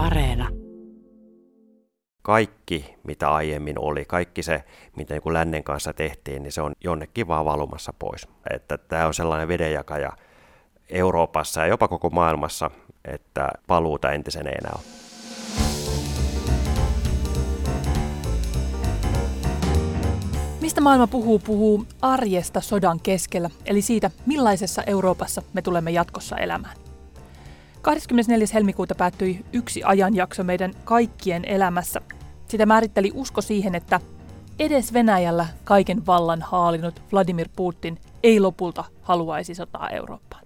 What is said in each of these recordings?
Areena. Kaikki, mitä aiemmin oli, kaikki se, mitä niin kuin lännen kanssa tehtiin, niin se on jonnekin vaan valumassa pois. Että tämä on sellainen vedenjakaja Euroopassa ja jopa koko maailmassa, että paluuta entisen ei enää ole. Mistä maailma puhuu, puhuu arjesta sodan keskellä, eli siitä, millaisessa Euroopassa me tulemme jatkossa elämään. 24. helmikuuta päättyi yksi ajanjakso meidän kaikkien elämässä. Sitä määritteli usko siihen, että edes Venäjällä kaiken vallan haalinut Vladimir Putin ei lopulta haluaisi sotaa Eurooppaan.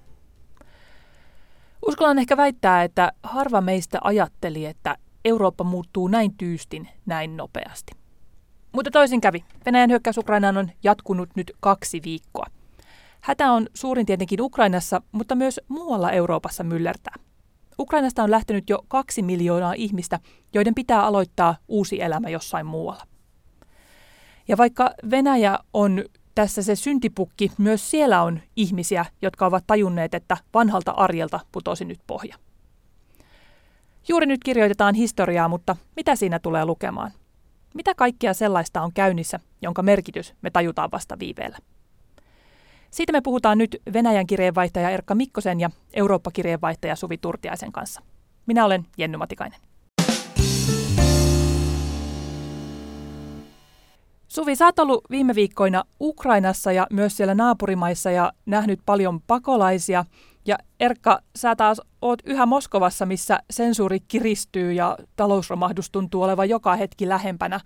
Uskallan ehkä väittää, että harva meistä ajatteli, että Eurooppa muuttuu näin tyystin näin nopeasti. Mutta toisin kävi. Venäjän hyökkäys Ukrainaan on jatkunut nyt kaksi viikkoa. Hätä on suurin tietenkin Ukrainassa, mutta myös muualla Euroopassa myllertää. Ukrainasta on lähtenyt jo kaksi miljoonaa ihmistä, joiden pitää aloittaa uusi elämä jossain muualla. Ja vaikka Venäjä on tässä se syntipukki, myös siellä on ihmisiä, jotka ovat tajunneet, että vanhalta arjelta putosi nyt pohja. Juuri nyt kirjoitetaan historiaa, mutta mitä siinä tulee lukemaan? Mitä kaikkea sellaista on käynnissä, jonka merkitys me tajutaan vasta viiveellä? Siitä me puhutaan nyt Venäjän kirjeenvaihtaja Erkka Mikkosen ja Eurooppa-kirjeenvaihtaja Suvi Turtiaisen kanssa. Minä olen Jenny Matikainen. Suvi, sä oot ollut viime viikkoina Ukrainassa ja myös siellä naapurimaissa ja nähnyt paljon pakolaisia. Ja Erkka, sä taas oot yhä Moskovassa, missä sensuuri kiristyy ja talousromahdus tuntuu olevan joka hetki lähempänä.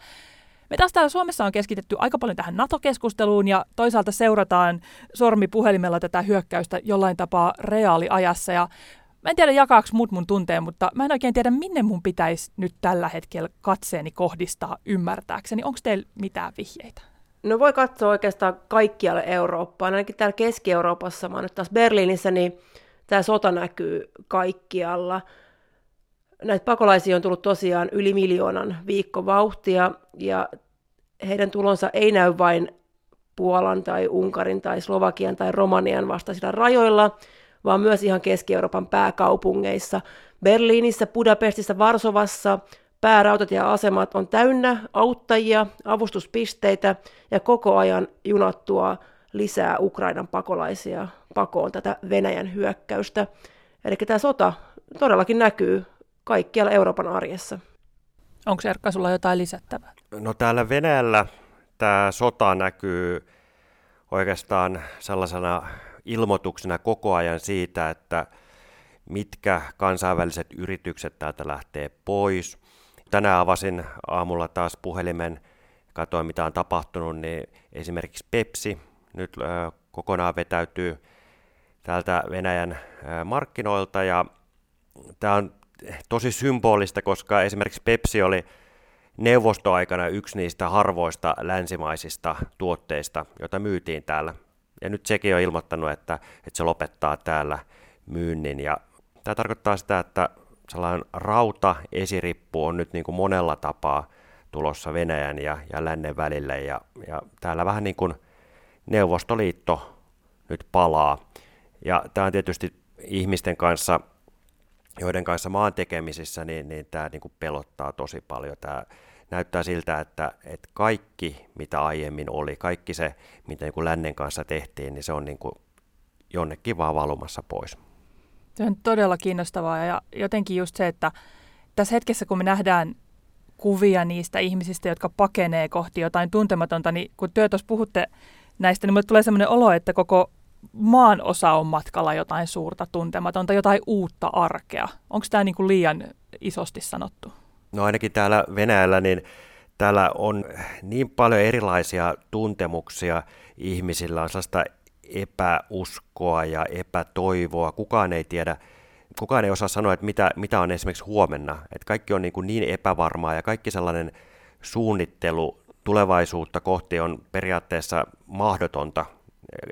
Me taas täällä Suomessa on keskitetty aika paljon tähän NATO-keskusteluun ja toisaalta seurataan sormipuhelimella tätä hyökkäystä jollain tapaa reaaliajassa. Ja mä en tiedä jakaako mut mun tunteen, mutta mä en oikein tiedä minne mun pitäisi nyt tällä hetkellä katseeni kohdistaa ymmärtääkseni. Onko teillä mitään vihjeitä? No voi katsoa oikeastaan kaikkialle Eurooppaan. Ainakin täällä Keski-Euroopassa, mä nyt taas Berliinissä, niin tämä sota näkyy kaikkialla. Näitä pakolaisia on tullut tosiaan yli miljoonan viikkovauhtia, ja heidän tulonsa ei näy vain Puolan tai Unkarin tai Slovakian tai Romanian vastaisilla rajoilla, vaan myös ihan Keski-Euroopan pääkaupungeissa. Berliinissä, Budapestissa, Varsovassa, päärautatieasemat on täynnä auttajia, avustuspisteitä ja koko ajan junattua lisää Ukrainan pakolaisia pakoon tätä Venäjän hyökkäystä. Eli tämä sota todellakin näkyy kaikkialla Euroopan arjessa. Onko Erkka sulla jotain lisättävää? No täällä Venäjällä tämä sota näkyy oikeastaan sellaisena ilmoituksena koko ajan siitä, että mitkä kansainväliset yritykset täältä lähtee pois. Tänään avasin aamulla taas puhelimen, katsoin mitä on tapahtunut, niin esimerkiksi Pepsi nyt kokonaan vetäytyy täältä Venäjän markkinoilta ja tämä on tosi symbolista, koska esimerkiksi Pepsi oli neuvostoaikana yksi niistä harvoista länsimaisista tuotteista, joita myytiin täällä. Ja nyt sekin on ilmoittanut, että, että se lopettaa täällä myynnin. Ja tämä tarkoittaa sitä, että sellainen rauta-esirippu on nyt niin kuin monella tapaa tulossa Venäjän ja, ja lännen välille. Ja, ja täällä vähän niin kuin Neuvostoliitto nyt palaa. Ja tämä on tietysti ihmisten kanssa joiden kanssa mä oon tekemisissä, niin, niin tämä niin pelottaa tosi paljon. Tämä näyttää siltä, että, että kaikki, mitä aiemmin oli, kaikki se, mitä niin lännen kanssa tehtiin, niin se on niin kuin jonnekin vaan valumassa pois. Se on todella kiinnostavaa ja jotenkin just se, että tässä hetkessä, kun me nähdään kuvia niistä ihmisistä, jotka pakenee kohti jotain tuntematonta, niin kun työ puhutte näistä, niin mulle tulee sellainen olo, että koko maan osa on matkalla jotain suurta tuntematonta, jotain uutta arkea. Onko tämä niin kuin liian isosti sanottu? No ainakin täällä Venäjällä, niin täällä on niin paljon erilaisia tuntemuksia ihmisillä, on sellaista epäuskoa ja epätoivoa. Kukaan ei tiedä, kukaan ei osaa sanoa, että mitä, mitä on esimerkiksi huomenna. Että kaikki on niin, kuin niin epävarmaa ja kaikki sellainen suunnittelu tulevaisuutta kohti on periaatteessa mahdotonta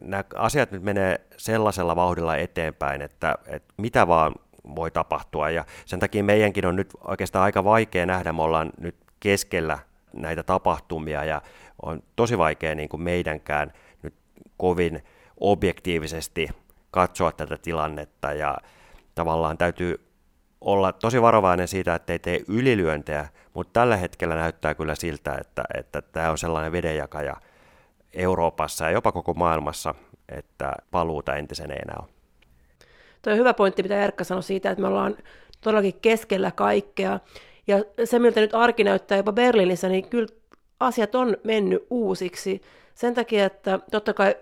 nämä asiat nyt menee sellaisella vauhdilla eteenpäin, että, että mitä vaan voi tapahtua. Ja sen takia meidänkin on nyt oikeastaan aika vaikea nähdä, me ollaan nyt keskellä näitä tapahtumia ja on tosi vaikea niin kuin meidänkään nyt kovin objektiivisesti katsoa tätä tilannetta. Ja tavallaan täytyy olla tosi varovainen siitä, että ei tee ylilyöntejä, mutta tällä hetkellä näyttää kyllä siltä, että, että tämä on sellainen vedenjakaja Euroopassa ja jopa koko maailmassa, että paluuta entisen ei enää ole. Tuo on hyvä pointti, mitä Erkka sanoi siitä, että me ollaan todellakin keskellä kaikkea. Ja se, miltä nyt arki näyttää jopa Berliinissä, niin kyllä asiat on mennyt uusiksi. Sen takia, että totta kai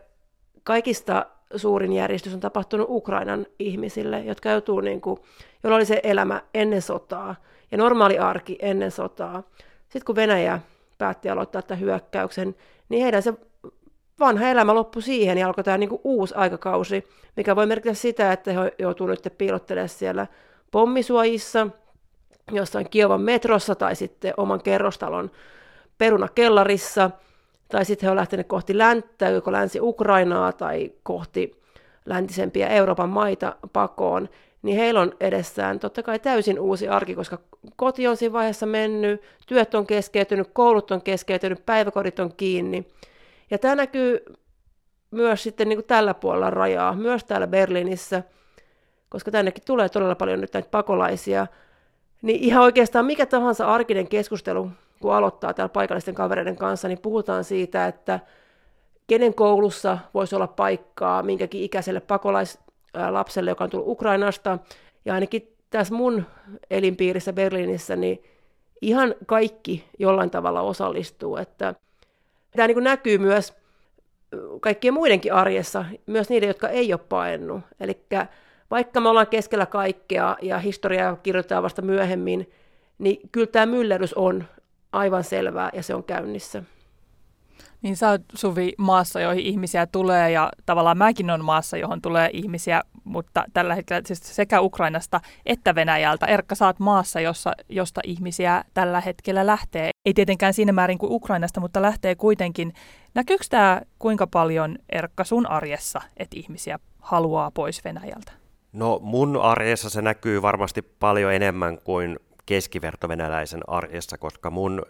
kaikista suurin järjestys on tapahtunut Ukrainan ihmisille, jotka joutuu, niin kuin, joilla oli se elämä ennen sotaa ja normaali arki ennen sotaa. Sitten kun Venäjä päätti aloittaa tämän hyökkäyksen, niin heidän se vanha elämä loppui siihen ja alkoi tämä niin uusi aikakausi, mikä voi merkitä sitä, että he joutuu nyt piilottelemaan siellä pommisuojissa, jossain Kiovan metrossa tai sitten oman kerrostalon perunakellarissa, tai sitten he ovat lähteneet kohti länttä, joko länsi-Ukrainaa tai kohti läntisempiä Euroopan maita pakoon, niin heillä on edessään totta kai täysin uusi arki, koska koti on siinä vaiheessa mennyt, työt on keskeytynyt, koulut on keskeytynyt, päiväkodit on kiinni. Ja tämä näkyy myös sitten niin kuin tällä puolella rajaa, myös täällä Berliinissä, koska tännekin tulee todella paljon nyt näitä pakolaisia, niin ihan oikeastaan mikä tahansa arkinen keskustelu, kun aloittaa täällä paikallisten kavereiden kanssa, niin puhutaan siitä, että kenen koulussa voisi olla paikkaa minkäkin ikäiselle pakolaislapselle, joka on tullut Ukrainasta. Ja ainakin tässä mun elinpiirissä Berliinissä, niin ihan kaikki jollain tavalla osallistuu. Että tämä niin näkyy myös kaikkien muidenkin arjessa, myös niiden, jotka ei ole paennut. Eli vaikka me ollaan keskellä kaikkea ja historiaa kirjoitetaan vasta myöhemmin, niin kyllä tämä myllerys on aivan selvää ja se on käynnissä. Niin sä oot Suvi maassa, joihin ihmisiä tulee ja tavallaan mäkin on maassa, johon tulee ihmisiä, mutta tällä hetkellä siis sekä Ukrainasta että Venäjältä. Erkka, sä oot maassa, jossa, josta ihmisiä tällä hetkellä lähtee. Ei tietenkään siinä määrin kuin Ukrainasta, mutta lähtee kuitenkin. Näkyykö tämä kuinka paljon, Erkka, sun arjessa, että ihmisiä haluaa pois Venäjältä? No mun arjessa se näkyy varmasti paljon enemmän kuin keskivertovenäläisen arjessa, koska mun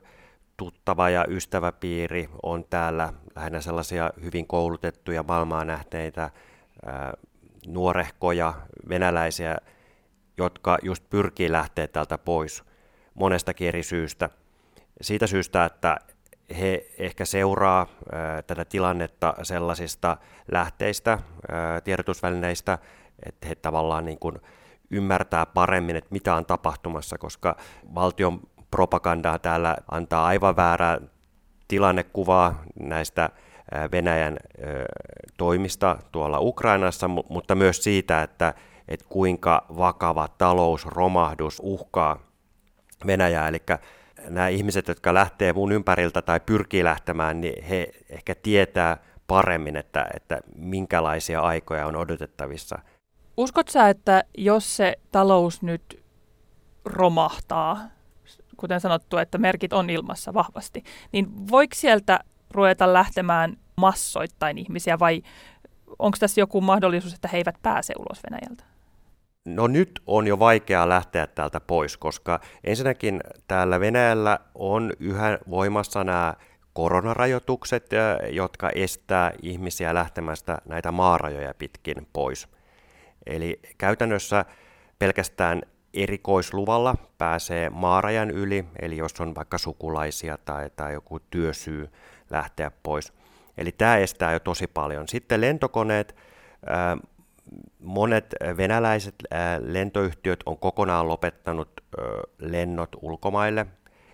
tuttava ja ystäväpiiri on täällä lähinnä sellaisia hyvin koulutettuja maailmaa nähneitä nuorehkoja venäläisiä, jotka just pyrkii lähteä täältä pois monestakin eri syystä. Siitä syystä, että he ehkä seuraa tätä tilannetta sellaisista lähteistä, tiedotusvälineistä, että he tavallaan niin kuin ymmärtää paremmin, että mitä on tapahtumassa, koska valtion propagandaa täällä antaa aivan väärää tilannekuvaa näistä Venäjän toimista tuolla Ukrainassa, mutta myös siitä, että, että kuinka vakava talousromahdus uhkaa Venäjää. Eli nämä ihmiset, jotka lähtee mun ympäriltä tai pyrkii lähtemään, niin he ehkä tietää paremmin, että, että minkälaisia aikoja on odotettavissa – Uskot sä, että jos se talous nyt romahtaa, kuten sanottu, että merkit on ilmassa vahvasti, niin voiko sieltä ruveta lähtemään massoittain ihmisiä vai onko tässä joku mahdollisuus, että he eivät pääse ulos Venäjältä? No nyt on jo vaikeaa lähteä täältä pois, koska ensinnäkin täällä Venäjällä on yhä voimassa nämä koronarajoitukset, jotka estää ihmisiä lähtemästä näitä maarajoja pitkin pois. Eli käytännössä pelkästään erikoisluvalla pääsee maarajan yli, eli jos on vaikka sukulaisia tai, tai joku työsyy lähteä pois. Eli tämä estää jo tosi paljon. Sitten lentokoneet, monet venäläiset lentoyhtiöt on kokonaan lopettanut lennot ulkomaille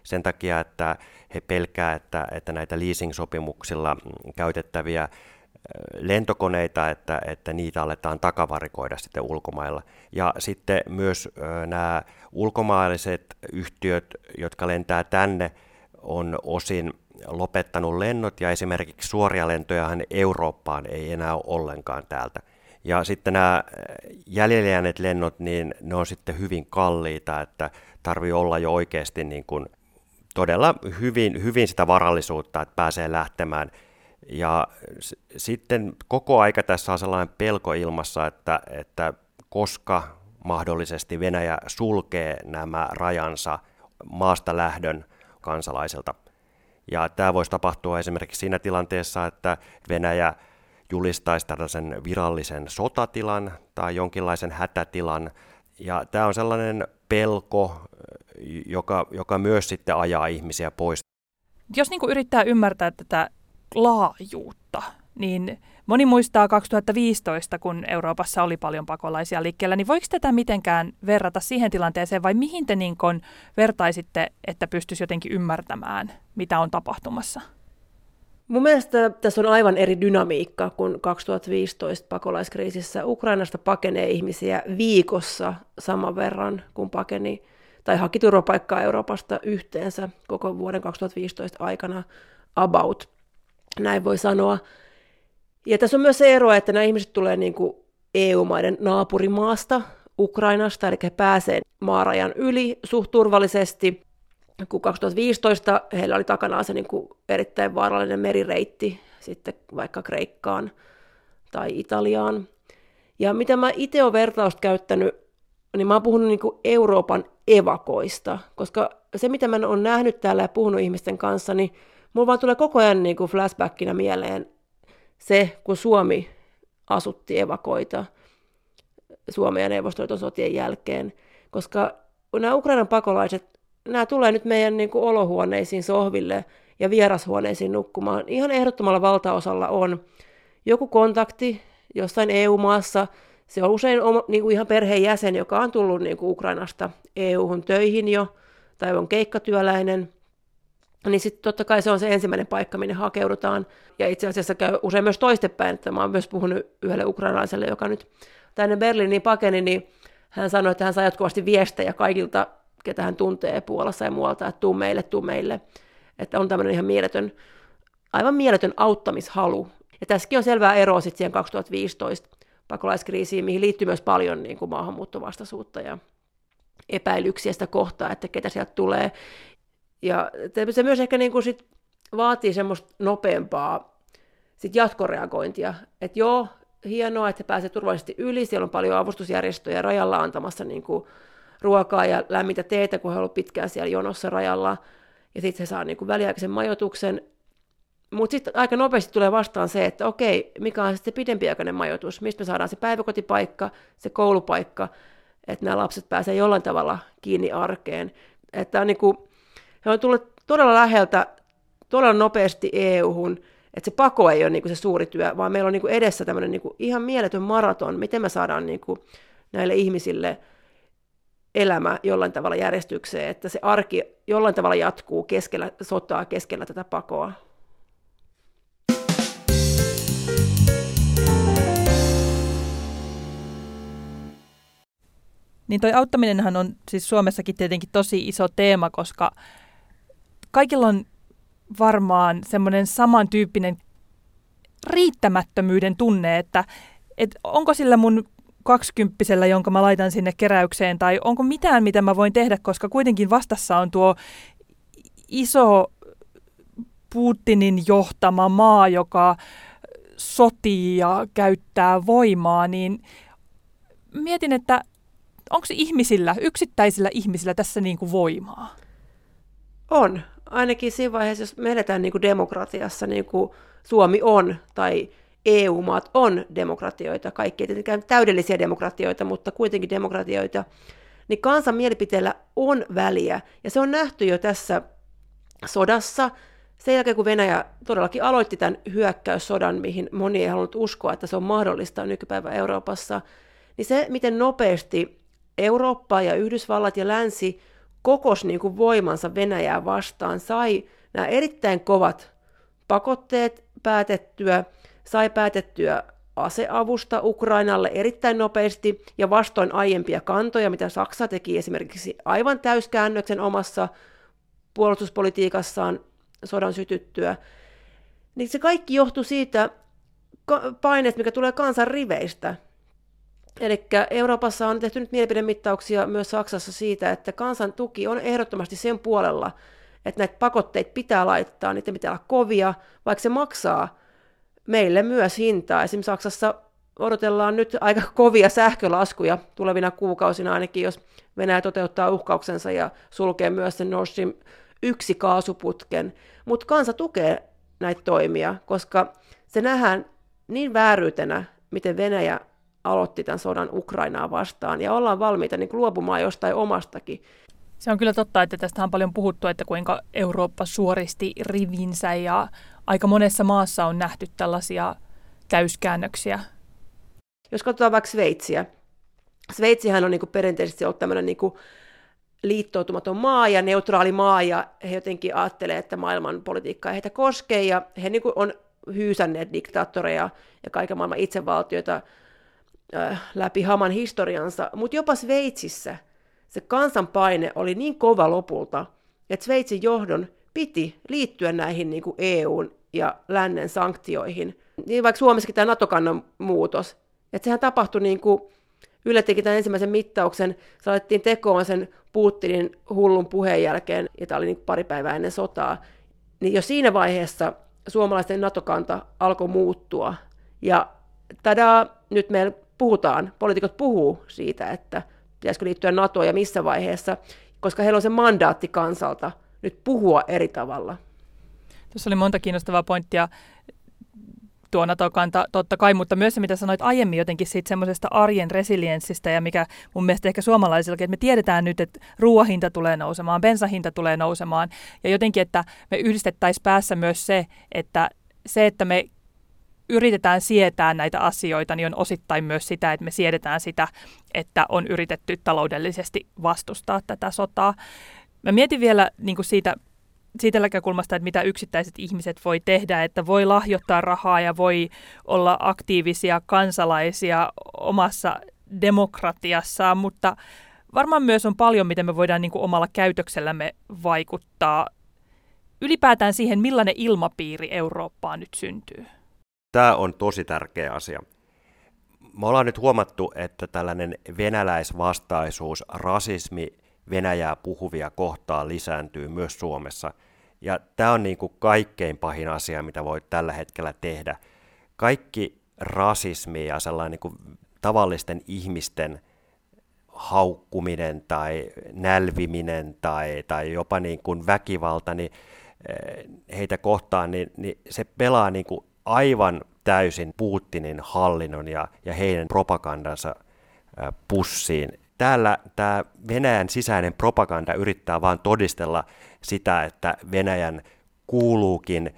sen takia, että he pelkää, että, että näitä leasing-sopimuksilla käytettäviä lentokoneita, että, että niitä aletaan takavarikoida sitten ulkomailla. Ja sitten myös nämä ulkomaalaiset yhtiöt, jotka lentää tänne, on osin lopettanut lennot ja esimerkiksi suoria lentojahan Eurooppaan ei enää ole ollenkaan täältä. Ja sitten nämä jäljellä jääneet lennot, niin ne on sitten hyvin kalliita, että tarvii olla jo oikeasti niin kuin todella hyvin, hyvin sitä varallisuutta, että pääsee lähtemään – ja s- sitten koko aika tässä on sellainen pelko ilmassa, että, että koska mahdollisesti Venäjä sulkee nämä rajansa maasta lähdön kansalaiselta. Ja tämä voisi tapahtua esimerkiksi siinä tilanteessa, että Venäjä julistaisi tällaisen virallisen sotatilan tai jonkinlaisen hätätilan, ja tämä on sellainen pelko, joka, joka myös sitten ajaa ihmisiä pois. Jos niin yrittää ymmärtää tätä laajuutta, niin moni muistaa 2015, kun Euroopassa oli paljon pakolaisia liikkeellä, niin voiko tätä mitenkään verrata siihen tilanteeseen vai mihin te niin vertaisitte, että pystyisi jotenkin ymmärtämään, mitä on tapahtumassa? Mun mielestä tässä on aivan eri dynamiikka kuin 2015 pakolaiskriisissä. Ukrainasta pakenee ihmisiä viikossa saman verran kuin pakeni tai haki turvapaikkaa Euroopasta yhteensä koko vuoden 2015 aikana about, näin voi sanoa. Ja tässä on myös se ero, että nämä ihmiset tulee niin kuin EU-maiden naapurimaasta, Ukrainasta, eli he pääsevät maarajan yli suht turvallisesti, kun 2015 heillä oli takanaan se niin kuin erittäin vaarallinen merireitti sitten vaikka Kreikkaan tai Italiaan. Ja mitä mä itse olen vertausta käyttänyt, niin mä oon puhunut niin kuin Euroopan evakoista, koska se mitä mä oon nähnyt täällä ja puhunut ihmisten kanssa, niin mulla vaan tulee koko ajan niin kuin flashbackina mieleen se, kun Suomi asutti evakoita Suomen ja Neuvostoliiton sotien jälkeen, koska nämä Ukrainan pakolaiset, nämä tulee nyt meidän niin kuin olohuoneisiin, sohville ja vierashuoneisiin nukkumaan. Ihan ehdottomalla valtaosalla on joku kontakti jossain EU-maassa, se on usein oma, niin kuin ihan perheenjäsen, joka on tullut niin kuin Ukrainasta EU-hun töihin jo, tai on keikkatyöläinen, niin sitten totta kai se on se ensimmäinen paikka, minne hakeudutaan. Ja itse asiassa käy usein myös toistepäin, että mä oon myös puhunut yhdelle ukrainalaiselle, joka nyt tänne Berliiniin pakeni, niin hän sanoi, että hän saa jatkuvasti viestejä kaikilta, ketä hän tuntee Puolassa ja muualta, että tuu meille, tuu meille. Että on tämmöinen ihan mieletön, aivan mieletön auttamishalu. Ja tässäkin on selvää eroa sitten siihen 2015 pakolaiskriisiin, mihin liittyy myös paljon niin kuin maahanmuuttovastaisuutta ja epäilyksiä sitä kohtaa, että ketä sieltä tulee. Ja se myös ehkä niin kuin sit vaatii semmoista nopeampaa sit jatkoreagointia. Että joo, hienoa, että pääsee turvallisesti yli, siellä on paljon avustusjärjestöjä rajalla antamassa niin kuin ruokaa ja lämmintä teetä, kun he ovat pitkään siellä jonossa rajalla, ja sitten he saa niin kuin väliaikaisen majoituksen, mutta sitten aika nopeasti tulee vastaan se, että okei, mikä on sitten pidempiaikainen majoitus, mistä me saadaan se päiväkotipaikka, se koulupaikka, että nämä lapset pääsevät jollain tavalla kiinni arkeen. Että on niin kuin, he on tullut todella läheltä, todella nopeasti EU-hun, että se pako ei ole niin kuin se suuri työ, vaan meillä on niin kuin edessä tämmöinen niin kuin ihan mieletön maraton, miten me saadaan niin kuin näille ihmisille elämä jollain tavalla järjestykseen, että se arki jollain tavalla jatkuu keskellä sotaa, keskellä tätä pakoa. Niin toi auttaminenhan on siis Suomessakin tietenkin tosi iso teema, koska kaikilla on varmaan semmoinen samantyyppinen riittämättömyyden tunne, että, että onko sillä mun kaksikymppisellä, jonka mä laitan sinne keräykseen, tai onko mitään, mitä mä voin tehdä, koska kuitenkin vastassa on tuo iso Putinin johtama maa, joka sotii ja käyttää voimaa, niin mietin, että onko ihmisillä, yksittäisillä ihmisillä tässä niin kuin voimaa? On. Ainakin siinä vaiheessa, jos me eletään niin kuin demokratiassa, niin kuin Suomi on, tai EU-maat on demokratioita, kaikki ei tietenkään täydellisiä demokratioita, mutta kuitenkin demokratioita, niin kansan mielipiteellä on väliä. Ja se on nähty jo tässä sodassa, sen jälkeen kun Venäjä todellakin aloitti tämän hyökkäyssodan, mihin moni ei halunnut uskoa, että se on mahdollista nykypäivä Euroopassa, niin se, miten nopeasti Eurooppa ja Yhdysvallat ja länsi kokos niin kuin voimansa Venäjää vastaan, sai nämä erittäin kovat pakotteet päätettyä, sai päätettyä aseavusta Ukrainalle erittäin nopeasti ja vastoin aiempia kantoja, mitä Saksa teki esimerkiksi aivan täyskäännöksen omassa puolustuspolitiikassaan sodan sytyttyä, niin se kaikki johtui siitä paineesta, mikä tulee kansan riveistä. Eli Euroopassa on tehty nyt mielipidemittauksia myös Saksassa siitä, että kansan tuki on ehdottomasti sen puolella, että näitä pakotteita pitää laittaa, niitä pitää olla kovia, vaikka se maksaa meille myös hintaa. Esimerkiksi Saksassa odotellaan nyt aika kovia sähkölaskuja tulevina kuukausina ainakin, jos Venäjä toteuttaa uhkauksensa ja sulkee myös sen Nord Stream yksi kaasuputken. Mutta kansa tukee näitä toimia, koska se nähdään niin vääryytenä, miten Venäjä aloitti tämän sodan Ukrainaa vastaan, ja ollaan valmiita niin luopumaan jostain omastakin. Se on kyllä totta, että tästä on paljon puhuttu, että kuinka Eurooppa suoristi rivinsä, ja aika monessa maassa on nähty tällaisia täyskäännöksiä. Jos katsotaan vaikka Sveitsiä, Sveitsihän on niin kuin perinteisesti ollut tämmöinen niin kuin liittoutumaton maa ja neutraali maa, ja he jotenkin ajattelee, että maailman politiikka ei heitä koskee, ja he niin kuin on hyysänneet diktaattoreja ja kaiken maailman itsevaltioita äh, läpi haman historiansa, mutta jopa Sveitsissä se kansanpaine oli niin kova lopulta, että Sveitsin johdon piti liittyä näihin niin kuin EUn ja lännen sanktioihin. Niin vaikka Suomessakin tämä NATO-kannan muutos, että sehän tapahtui niin kuin Yle teki tämän ensimmäisen mittauksen, se tekoon sen Putinin hullun puheen jälkeen, ja tämä oli niin pari päivää ennen sotaa, niin jo siinä vaiheessa suomalaisten NATO-kanta alkoi muuttua. Ja tadaa, nyt meillä puhutaan, poliitikot puhuu siitä, että pitäisikö liittyä NATOon ja missä vaiheessa, koska heillä on se mandaatti kansalta nyt puhua eri tavalla. Tuossa oli monta kiinnostavaa pointtia tuo NATO-kanta totta kai, mutta myös se, mitä sanoit aiemmin jotenkin siitä semmoisesta arjen resilienssistä ja mikä mun mielestä ehkä suomalaisillakin, että me tiedetään nyt, että ruoahinta tulee nousemaan, bensahinta tulee nousemaan ja jotenkin, että me yhdistettäisiin päässä myös se, että se, että me yritetään sietää näitä asioita, niin on osittain myös sitä, että me siedetään sitä, että on yritetty taloudellisesti vastustaa tätä sotaa. Mä mietin vielä niin kuin siitä siitä näkökulmasta, että mitä yksittäiset ihmiset voi tehdä, että voi lahjoittaa rahaa ja voi olla aktiivisia kansalaisia omassa demokratiassaan, mutta varmaan myös on paljon, miten me voidaan niin kuin omalla käytöksellämme vaikuttaa ylipäätään siihen, millainen ilmapiiri Eurooppaan nyt syntyy. Tämä on tosi tärkeä asia. Me ollaan nyt huomattu, että tällainen venäläisvastaisuus, rasismi Venäjää puhuvia kohtaan lisääntyy myös Suomessa. Ja tämä on niin kuin kaikkein pahin asia, mitä voi tällä hetkellä tehdä. Kaikki rasismi ja sellainen niin kuin tavallisten ihmisten haukkuminen tai nälviminen tai, tai jopa niin kuin väkivalta niin eh, heitä kohtaan, niin, niin se pelaa niin kuin aivan täysin Putinin hallinnon ja, ja heidän propagandansa pussiin täällä tämä Venäjän sisäinen propaganda yrittää vain todistella sitä, että Venäjän kuuluukin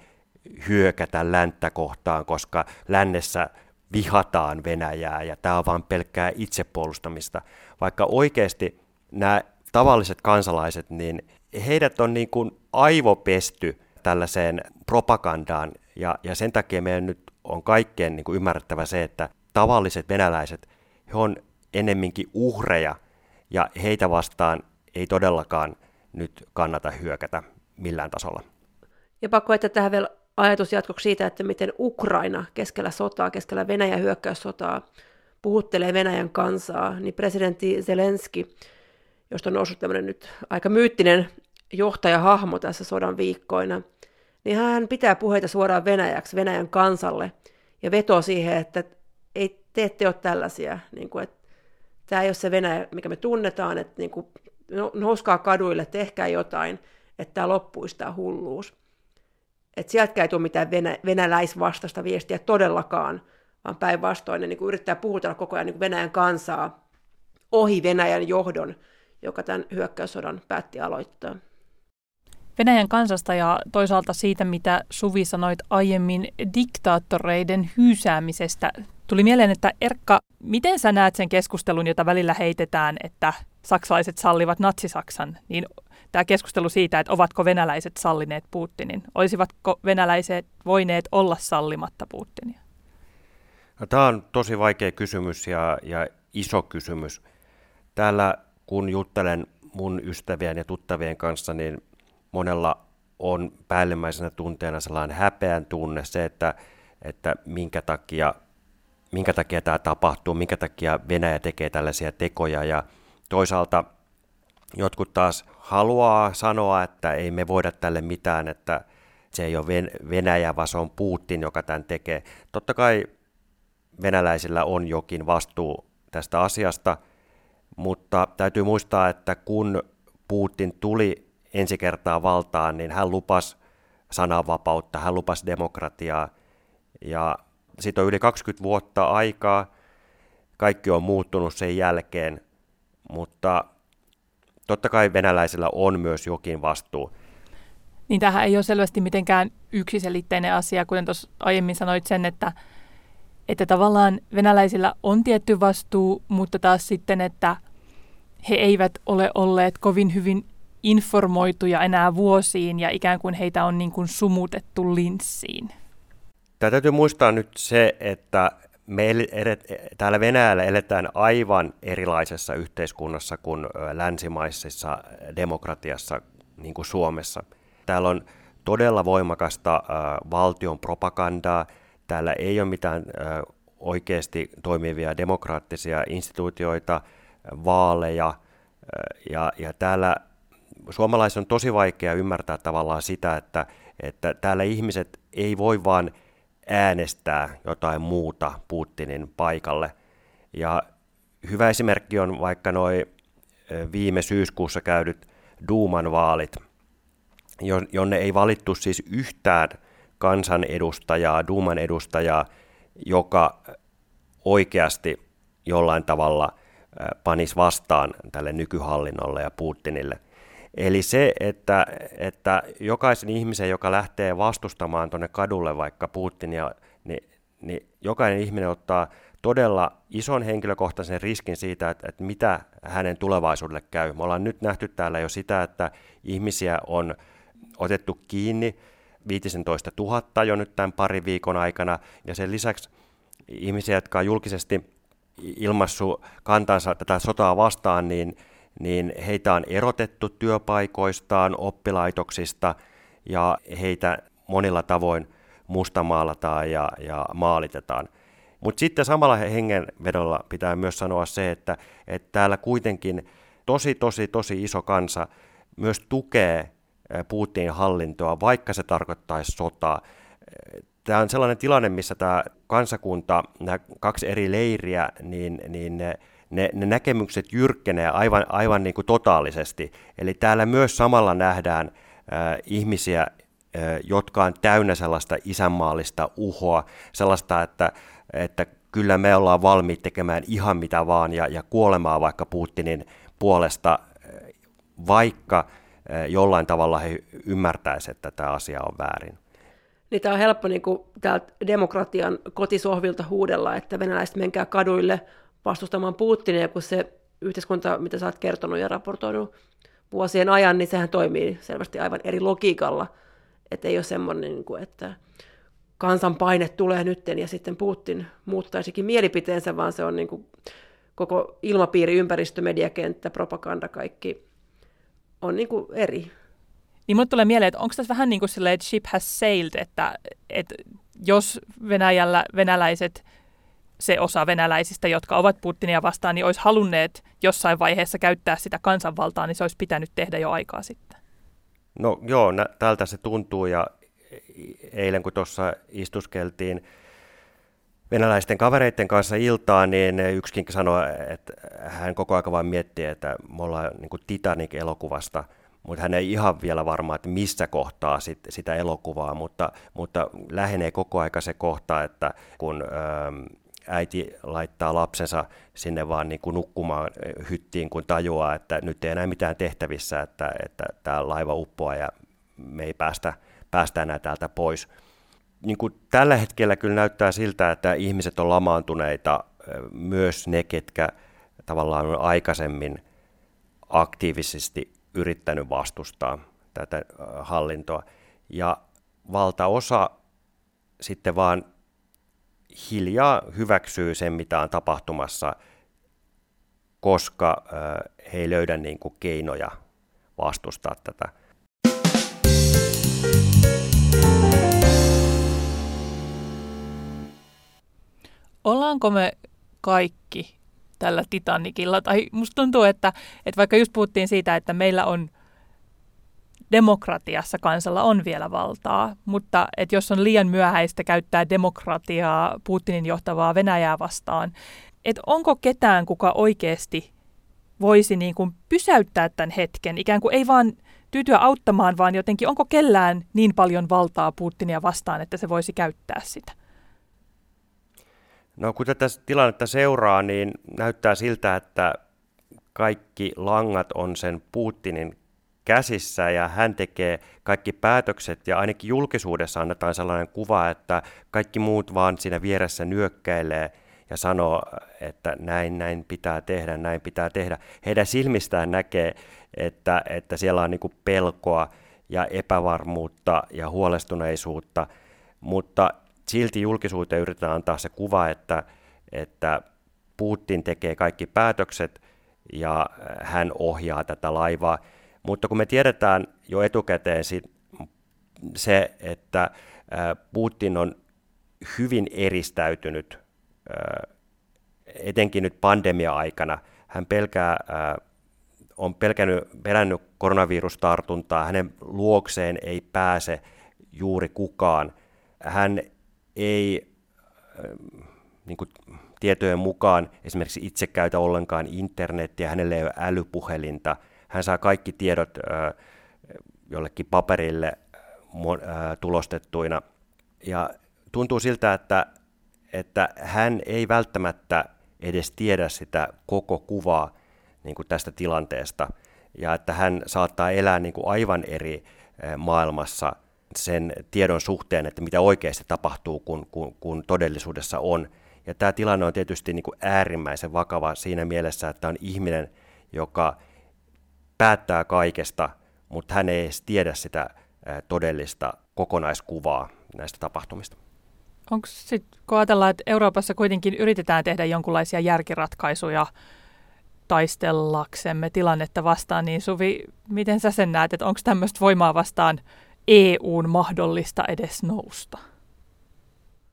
hyökätä länttä kohtaan, koska lännessä vihataan Venäjää ja tämä on vain pelkkää itsepuolustamista. Vaikka oikeasti nämä tavalliset kansalaiset, niin heidät on niin kuin aivopesty tällaiseen propagandaan ja, ja sen takia meidän nyt on kaikkien niin kuin ymmärrettävä se, että tavalliset venäläiset, he on ennemminkin uhreja, ja heitä vastaan ei todellakaan nyt kannata hyökätä millään tasolla. Ja pakko että tähän vielä ajatus jatkoksi siitä, että miten Ukraina keskellä sotaa, keskellä Venäjän hyökkäyssotaa puhuttelee Venäjän kansaa, niin presidentti Zelenski, josta on noussut tämmöinen nyt aika myyttinen johtajahahmo tässä sodan viikkoina, niin hän pitää puheita suoraan Venäjäksi, Venäjän kansalle, ja vetoo siihen, että ei te ette ole tällaisia, niin kuin, että tämä ei ole se Venäjä, mikä me tunnetaan, että niin kuin, no, nouskaa kaduille, tehkää jotain, että tämä loppuisi tämä hulluus. Että sieltä ei tule mitään venä, venäläisvastaista viestiä todellakaan, vaan päinvastoin ne niin kuin yrittää puhutella koko ajan niin kuin Venäjän kansaa ohi Venäjän johdon, joka tämän hyökkäyssodan päätti aloittaa. Venäjän kansasta ja toisaalta siitä, mitä Suvi sanoit aiemmin diktaattoreiden hyysäämisestä. Tuli mieleen, että Erkka, miten sä näet sen keskustelun, jota välillä heitetään, että saksalaiset sallivat natsisaksan, niin tämä keskustelu siitä, että ovatko venäläiset sallineet Putinin, olisivatko venäläiset voineet olla sallimatta Putinia? No, tämä on tosi vaikea kysymys ja, ja iso kysymys. Täällä kun juttelen mun ystävien ja tuttavien kanssa, niin monella on päällimmäisenä tunteena sellainen häpeän tunne, se, että, että minkä, takia, minkä takia tämä tapahtuu, minkä takia Venäjä tekee tällaisia tekoja ja toisaalta jotkut taas haluaa sanoa, että ei me voida tälle mitään, että se ei ole Venäjä, vaan se on Putin, joka tämän tekee. Totta kai venäläisillä on jokin vastuu tästä asiasta, mutta täytyy muistaa, että kun Putin tuli ensi kertaa valtaan, niin hän lupasi sananvapautta, hän lupasi demokratiaa. Ja siitä on yli 20 vuotta aikaa. kaikki on muuttunut sen jälkeen, mutta totta kai venäläisillä on myös jokin vastuu. Niin tähän ei ole selvästi mitenkään yksiselitteinen asia, kuten tuossa aiemmin sanoit sen, että, että tavallaan venäläisillä on tietty vastuu, mutta taas sitten, että he eivät ole olleet kovin hyvin informoituja enää vuosiin ja ikään kuin heitä on niin kuin sumutettu linssiin. Tämä täytyy muistaa nyt se, että me täällä Venäjällä eletään aivan erilaisessa yhteiskunnassa kuin länsimaisessa demokratiassa, niin kuin Suomessa. Täällä on todella voimakasta äh, valtion propagandaa, täällä ei ole mitään äh, oikeasti toimivia demokraattisia instituutioita, vaaleja, äh, ja, ja täällä suomalaisen on tosi vaikea ymmärtää tavallaan sitä, että, että täällä ihmiset ei voi vaan äänestää jotain muuta Putinin paikalle. Ja hyvä esimerkki on vaikka noin viime syyskuussa käydyt Duuman vaalit, jonne ei valittu siis yhtään kansanedustajaa, Duuman edustajaa, joka oikeasti jollain tavalla panis vastaan tälle nykyhallinnolle ja Putinille – Eli se, että, että jokaisen ihmisen, joka lähtee vastustamaan tuonne kadulle vaikka Putinia, niin, niin jokainen ihminen ottaa todella ison henkilökohtaisen riskin siitä, että, että mitä hänen tulevaisuudelle käy. Me ollaan nyt nähty täällä jo sitä, että ihmisiä on otettu kiinni 15 000 jo nyt tämän parin viikon aikana, ja sen lisäksi ihmisiä, jotka on julkisesti ilmassu kantansa tätä sotaa vastaan, niin niin heitä on erotettu työpaikoistaan, oppilaitoksista ja heitä monilla tavoin mustamaalataan ja, ja maalitetaan. Mutta sitten samalla hengenvedolla pitää myös sanoa se, että, että täällä kuitenkin tosi, tosi, tosi iso kansa myös tukee Putinin hallintoa, vaikka se tarkoittaisi sotaa. Tämä on sellainen tilanne, missä tämä kansakunta, nämä kaksi eri leiriä, niin, niin ne ne, ne näkemykset jyrkkenee aivan, aivan niin kuin totaalisesti. Eli täällä myös samalla nähdään äh, ihmisiä, äh, jotka on täynnä sellaista isänmaallista uhoa, sellaista, että, että kyllä me ollaan valmiit tekemään ihan mitä vaan ja, ja kuolemaa vaikka Putinin puolesta, vaikka jollain tavalla he ymmärtäisivät, että tämä asia on väärin. Niin tämä on helppo niin kuin täältä demokratian kotisohvilta huudella, että venäläiset menkää kaduille – vastustamaan Putinia, kun se yhteiskunta, mitä sä oot kertonut ja raportoinut vuosien ajan, niin sehän toimii selvästi aivan eri logiikalla. Että ei ole semmoinen, niin että kansan paine tulee nytten ja sitten Putin muuttaisikin mielipiteensä, vaan se on niin kuin koko ilmapiiri, ympäristö, mediakenttä, propaganda, kaikki on niin kuin eri. Niin mulle tulee mieleen, että onko tässä vähän niin kuin silleen, että ship has sailed, että, että jos Venäjällä venäläiset se osa venäläisistä, jotka ovat Putinia vastaan, niin olisi halunneet jossain vaiheessa käyttää sitä kansanvaltaa, niin se olisi pitänyt tehdä jo aikaa sitten. No joo, nä- tältä se tuntuu ja eilen kun tuossa istuskeltiin venäläisten kavereiden kanssa iltaa, niin yksikin sanoi, että hän koko ajan vain miettii, että me ollaan niin Titanic-elokuvasta, mutta hän ei ihan vielä varma, että missä kohtaa sit, sitä elokuvaa, mutta, mutta lähenee koko aika se kohta, että kun... Öö, äiti laittaa lapsensa sinne vaan niin kuin nukkumaan hyttiin, kun tajuaa, että nyt ei enää mitään tehtävissä, että, että tämä laiva uppoaa ja me ei päästä, päästä enää täältä pois. Niin kuin tällä hetkellä kyllä näyttää siltä, että ihmiset on lamaantuneita, myös ne, ketkä tavallaan on aikaisemmin aktiivisesti yrittänyt vastustaa tätä hallintoa. Ja valtaosa sitten vaan hiljaa hyväksyy sen, mitä on tapahtumassa, koska he ei löydä niin kuin keinoja vastustaa tätä. Ollaanko me kaikki tällä Titanikilla? Tai musta tuntuu, että, että vaikka just puhuttiin siitä, että meillä on – demokratiassa kansalla on vielä valtaa, mutta että jos on liian myöhäistä käyttää demokratiaa Putinin johtavaa Venäjää vastaan, että onko ketään, kuka oikeasti voisi niin kuin pysäyttää tämän hetken, ikään kuin ei vaan tyytyä auttamaan, vaan jotenkin onko kellään niin paljon valtaa Putinia vastaan, että se voisi käyttää sitä? No kun tätä tilannetta seuraa, niin näyttää siltä, että kaikki langat on sen Putinin käsissä ja hän tekee kaikki päätökset ja ainakin julkisuudessa annetaan sellainen kuva, että kaikki muut vaan siinä vieressä nyökkäilee ja sanoo, että näin, näin pitää tehdä, näin pitää tehdä. Heidän silmistään näkee, että, että siellä on niin pelkoa ja epävarmuutta ja huolestuneisuutta, mutta silti julkisuuteen yritetään antaa se kuva, että, että Putin tekee kaikki päätökset ja hän ohjaa tätä laivaa. Mutta kun me tiedetään jo etukäteen se, että Putin on hyvin eristäytynyt, etenkin nyt pandemia-aikana, hän pelkää, on pelkännyt, pelännyt koronavirustartuntaa, hänen luokseen ei pääse juuri kukaan. Hän ei niin kuin tietojen mukaan esimerkiksi itse käytä ollenkaan internettiä, hänelle ei ole älypuhelinta, hän saa kaikki tiedot jollekin paperille tulostettuina. Ja tuntuu siltä, että, että hän ei välttämättä edes tiedä sitä koko kuvaa niin kuin tästä tilanteesta, ja että hän saattaa elää niin kuin aivan eri maailmassa sen tiedon suhteen, että mitä oikeasti tapahtuu, kun, kun, kun todellisuudessa on. Ja tämä tilanne on tietysti niin kuin äärimmäisen vakava siinä mielessä, että on ihminen, joka päättää kaikesta, mutta hän ei edes tiedä sitä todellista kokonaiskuvaa näistä tapahtumista. Onko sitten, kun ajatellaan, että Euroopassa kuitenkin yritetään tehdä jonkinlaisia järkiratkaisuja taistellaksemme tilannetta vastaan, niin Suvi, miten sä sen näet, että onko tämmöistä voimaa vastaan EUn mahdollista edes nousta?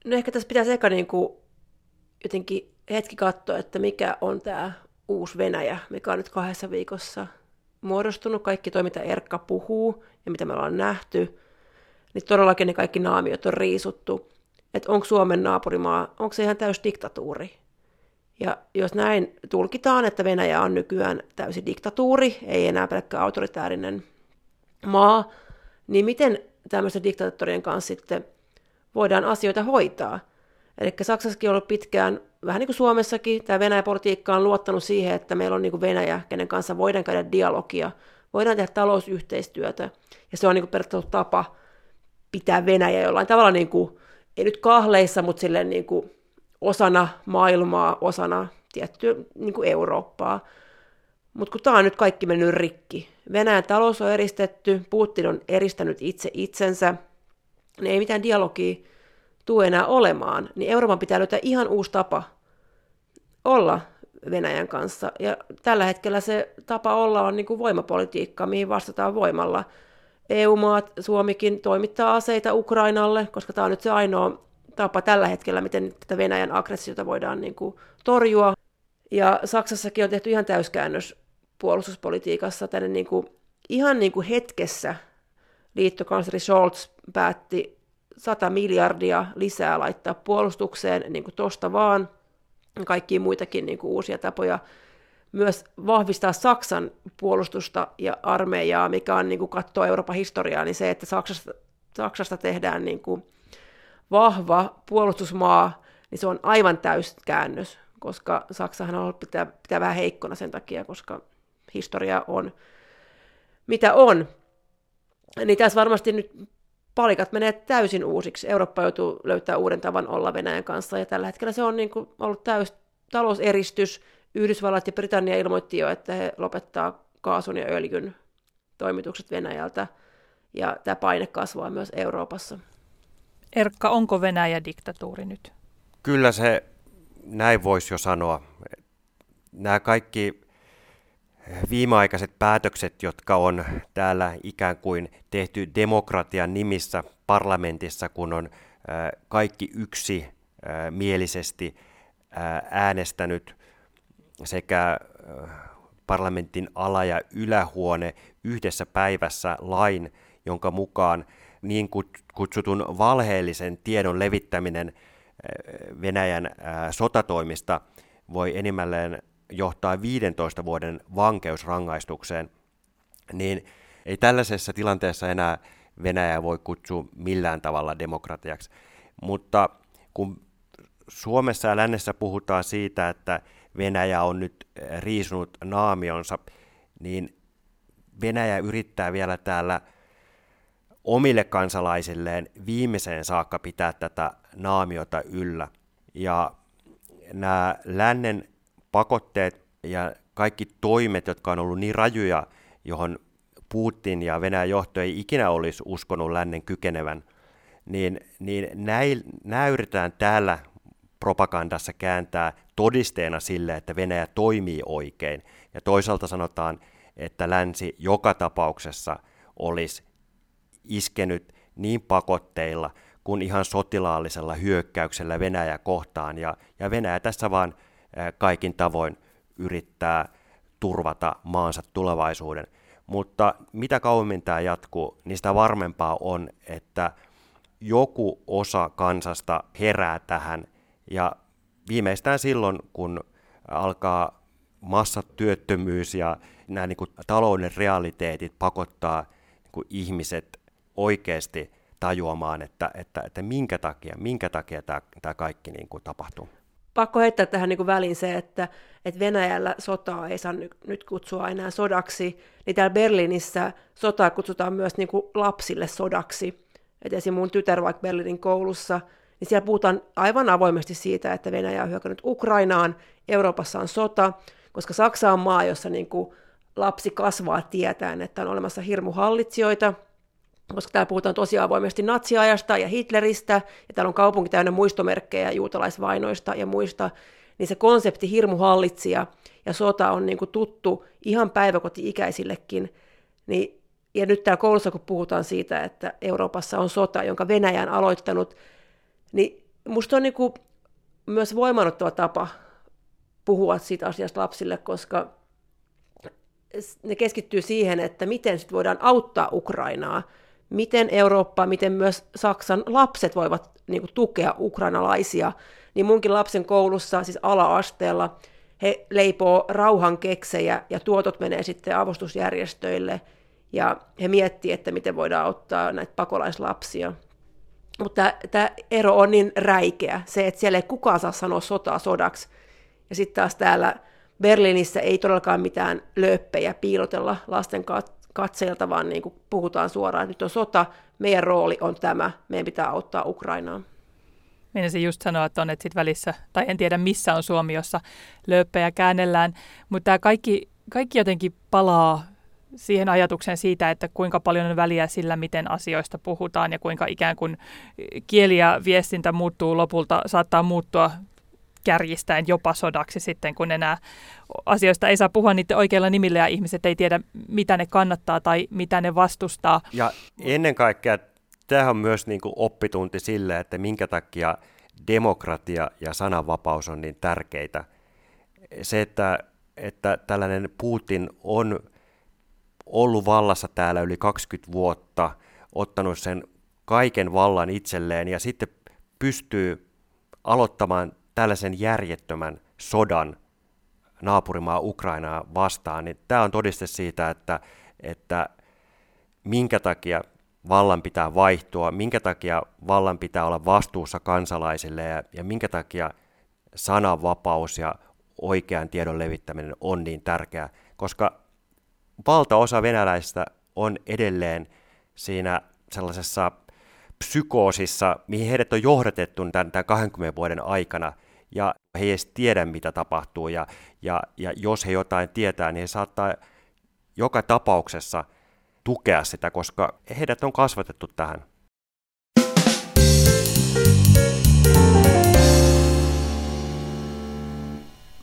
No ehkä tässä pitäisi eka niin kuin jotenkin hetki katsoa, että mikä on tämä uusi Venäjä, mikä on nyt kahdessa viikossa muodostunut. Kaikki toi, mitä Erkka puhuu ja mitä me ollaan nähty, niin todellakin ne kaikki naamiot on riisuttu. Että onko Suomen naapurimaa, onko se ihan täys diktatuuri? Ja jos näin tulkitaan, että Venäjä on nykyään täysi diktatuuri, ei enää pelkkä autoritäärinen maa, niin miten tämmöisten diktaattorien kanssa sitten voidaan asioita hoitaa? Eli Saksassakin on ollut pitkään, vähän niin kuin Suomessakin, tämä Venäjä-politiikka on luottanut siihen, että meillä on niin kuin Venäjä, kenen kanssa voidaan käydä dialogia, voidaan tehdä talousyhteistyötä, ja se on niin kuin periaatteessa tapa pitää Venäjä jollain tavalla, niin kuin, ei nyt kahleissa, mutta silleen niin kuin osana maailmaa, osana tiettyä niin kuin Eurooppaa. Mutta kun tämä on nyt kaikki mennyt rikki, Venäjän talous on eristetty, Putin on eristänyt itse itsensä, niin ei mitään dialogia tule enää olemaan, niin Euroopan pitää löytää ihan uusi tapa olla Venäjän kanssa. Ja tällä hetkellä se tapa olla on niin kuin voimapolitiikka, mihin vastataan voimalla. EU-maat, Suomikin toimittaa aseita Ukrainalle, koska tämä on nyt se ainoa tapa tällä hetkellä, miten tätä Venäjän aggressiota voidaan niin kuin torjua. Ja Saksassakin on tehty ihan täyskäännös puolustuspolitiikassa tänne niin kuin, ihan niin kuin hetkessä liittokansleri Scholz päätti 100 miljardia lisää laittaa puolustukseen niin kuin tosta vaan, kaikkia muitakin niin kuin uusia tapoja myös vahvistaa Saksan puolustusta ja armeijaa, mikä on, niin kuin Euroopan historiaa, niin se, että Saksasta, Saksasta tehdään niin kuin vahva puolustusmaa, niin se on aivan täyskäännös, koska Saksahan on ollut pitää, pitää vähän heikkona sen takia, koska historia on mitä on. Niin tässä varmasti nyt palikat menee täysin uusiksi. Eurooppa joutuu löytää uuden tavan olla Venäjän kanssa, ja tällä hetkellä se on niin kuin ollut täys talouseristys. Yhdysvallat ja Britannia ilmoitti jo, että he lopettaa kaasun ja öljyn toimitukset Venäjältä, ja tämä paine kasvaa myös Euroopassa. Erkka, onko Venäjä diktatuuri nyt? Kyllä se näin voisi jo sanoa. Nämä kaikki viimeaikaiset päätökset, jotka on täällä ikään kuin tehty demokratian nimissä parlamentissa, kun on kaikki yksi mielisesti äänestänyt sekä parlamentin ala- ja ylähuone yhdessä päivässä lain, jonka mukaan niin kutsutun valheellisen tiedon levittäminen Venäjän sotatoimista voi enimmälleen johtaa 15 vuoden vankeusrangaistukseen, niin ei tällaisessa tilanteessa enää Venäjä voi kutsua millään tavalla demokratiaksi. Mutta kun Suomessa ja lännessä puhutaan siitä, että Venäjä on nyt riisunut naamionsa, niin Venäjä yrittää vielä täällä omille kansalaisilleen viimeiseen saakka pitää tätä naamiota yllä. Ja nämä lännen pakotteet ja kaikki toimet, jotka on ollut niin rajuja, johon Putin ja Venäjän johto ei ikinä olisi uskonut lännen kykenevän, niin, niin näin, nämä yritetään täällä propagandassa kääntää todisteena sille, että Venäjä toimii oikein. Ja toisaalta sanotaan, että länsi joka tapauksessa olisi iskenyt niin pakotteilla kuin ihan sotilaallisella hyökkäyksellä Venäjä kohtaan. Ja, ja Venäjä tässä vaan kaikin tavoin yrittää turvata maansa tulevaisuuden. Mutta mitä kauemmin tämä jatkuu, niin sitä varmempaa on, että joku osa kansasta herää tähän ja viimeistään silloin, kun alkaa massatyöttömyys ja nämä niin kuin talouden realiteetit pakottaa niin kuin ihmiset oikeasti tajuamaan, että, että, että minkä takia, minkä takia tämä, tämä kaikki niin kuin tapahtuu. Pakko heittää tähän niin kuin väliin se, että, että Venäjällä sotaa ei saa nyt kutsua enää sodaksi, niin täällä Berliinissä sotaa kutsutaan myös niin kuin lapsille sodaksi. Et esimerkiksi mun tytär vaikka Berliinin koulussa, niin siellä puhutaan aivan avoimesti siitä, että Venäjä on hyökännyt Ukrainaan, Euroopassa on sota, koska Saksa on maa, jossa niin kuin lapsi kasvaa tietäen, että on olemassa hirmuhallitsijoita, koska täällä puhutaan tosi avoimesti natsiajasta ja Hitleristä, ja täällä on kaupunki täynnä muistomerkkejä juutalaisvainoista ja muista, niin se konsepti hirmuhallitsija ja sota on niin kuin tuttu ihan päiväkoti-ikäisillekin, niin ja nyt täällä koulussa, kun puhutaan siitä, että Euroopassa on sota, jonka Venäjä on aloittanut, niin musta on niin kuin myös voimannuttava tapa puhua siitä asiasta lapsille, koska ne keskittyy siihen, että miten sit voidaan auttaa Ukrainaa, miten Eurooppa, miten myös Saksan lapset voivat niin kuin, tukea ukrainalaisia. Niin munkin lapsen koulussa, siis ala-asteella, he leipoo rauhan keksejä ja tuotot menee sitten avustusjärjestöille ja he miettii, että miten voidaan auttaa näitä pakolaislapsia. Mutta tämä ero on niin räikeä, se, että siellä ei kukaan saa sanoa sotaa sodaksi. Ja sitten taas täällä Berliinissä ei todellakaan mitään lööppejä piilotella lasten katseilta, vaan niin kuin puhutaan suoraan, että nyt on sota, meidän rooli on tämä, meidän pitää auttaa Ukrainaa. Meinasin just sanoa, että on että sit välissä, tai en tiedä missä on Suomi, jossa lööppejä käännellään, mutta tämä kaikki, kaikki jotenkin palaa siihen ajatukseen siitä, että kuinka paljon on väliä sillä, miten asioista puhutaan ja kuinka ikään kuin kieli ja viestintä muuttuu lopulta, saattaa muuttua kärjistäen jopa sodaksi sitten, kun enää asioista ei saa puhua niiden oikeilla nimillä ja ihmiset ei tiedä, mitä ne kannattaa tai mitä ne vastustaa. Ja ennen kaikkea tämä on myös niin kuin oppitunti sille, että minkä takia demokratia ja sananvapaus on niin tärkeitä. Se, että, että tällainen Putin on ollut vallassa täällä yli 20 vuotta, ottanut sen kaiken vallan itselleen ja sitten pystyy aloittamaan tällaisen järjettömän sodan naapurimaa Ukrainaa vastaan, niin tämä on todiste siitä, että, että minkä takia vallan pitää vaihtua, minkä takia vallan pitää olla vastuussa kansalaisille ja, ja minkä takia sananvapaus ja oikean tiedon levittäminen on niin tärkeää, koska valtaosa venäläisistä on edelleen siinä sellaisessa psykoosissa, mihin heidät on johdatettu tämän, tämän 20 vuoden aikana, ja he ei edes tiedä, mitä tapahtuu, ja, ja, ja jos he jotain tietää, niin he saattaa joka tapauksessa tukea sitä, koska heidät on kasvatettu tähän.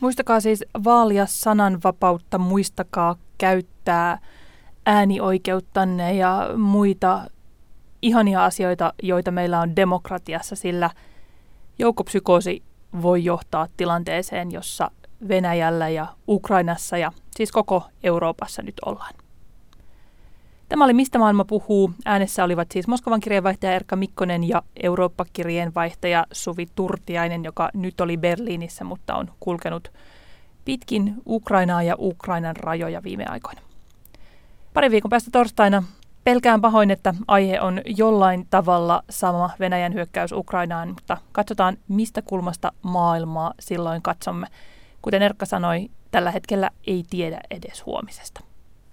Muistakaa siis vaalia sananvapautta, muistakaa käyttää äänioikeuttanne ja muita ihania asioita, joita meillä on demokratiassa, sillä joukkopsykoosi voi johtaa tilanteeseen, jossa Venäjällä ja Ukrainassa ja siis koko Euroopassa nyt ollaan. Tämä oli Mistä maailma puhuu. Äänessä olivat siis Moskovan kirjeenvaihtaja Erkka Mikkonen ja Eurooppa-kirjeenvaihtaja Suvi Turtiainen, joka nyt oli Berliinissä, mutta on kulkenut pitkin Ukrainaa ja Ukrainan rajoja viime aikoina. Pari viikon päästä torstaina Pelkään pahoin, että aihe on jollain tavalla sama Venäjän hyökkäys Ukrainaan, mutta katsotaan, mistä kulmasta maailmaa silloin katsomme. Kuten Erkka sanoi, tällä hetkellä ei tiedä edes huomisesta.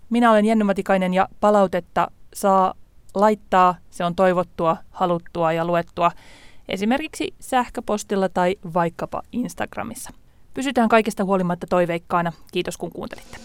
Minä olen Jenny Matikainen ja palautetta saa laittaa. Se on toivottua, haluttua ja luettua esimerkiksi sähköpostilla tai vaikkapa Instagramissa. Pysytään kaikesta huolimatta toiveikkaana. Kiitos kun kuuntelitte.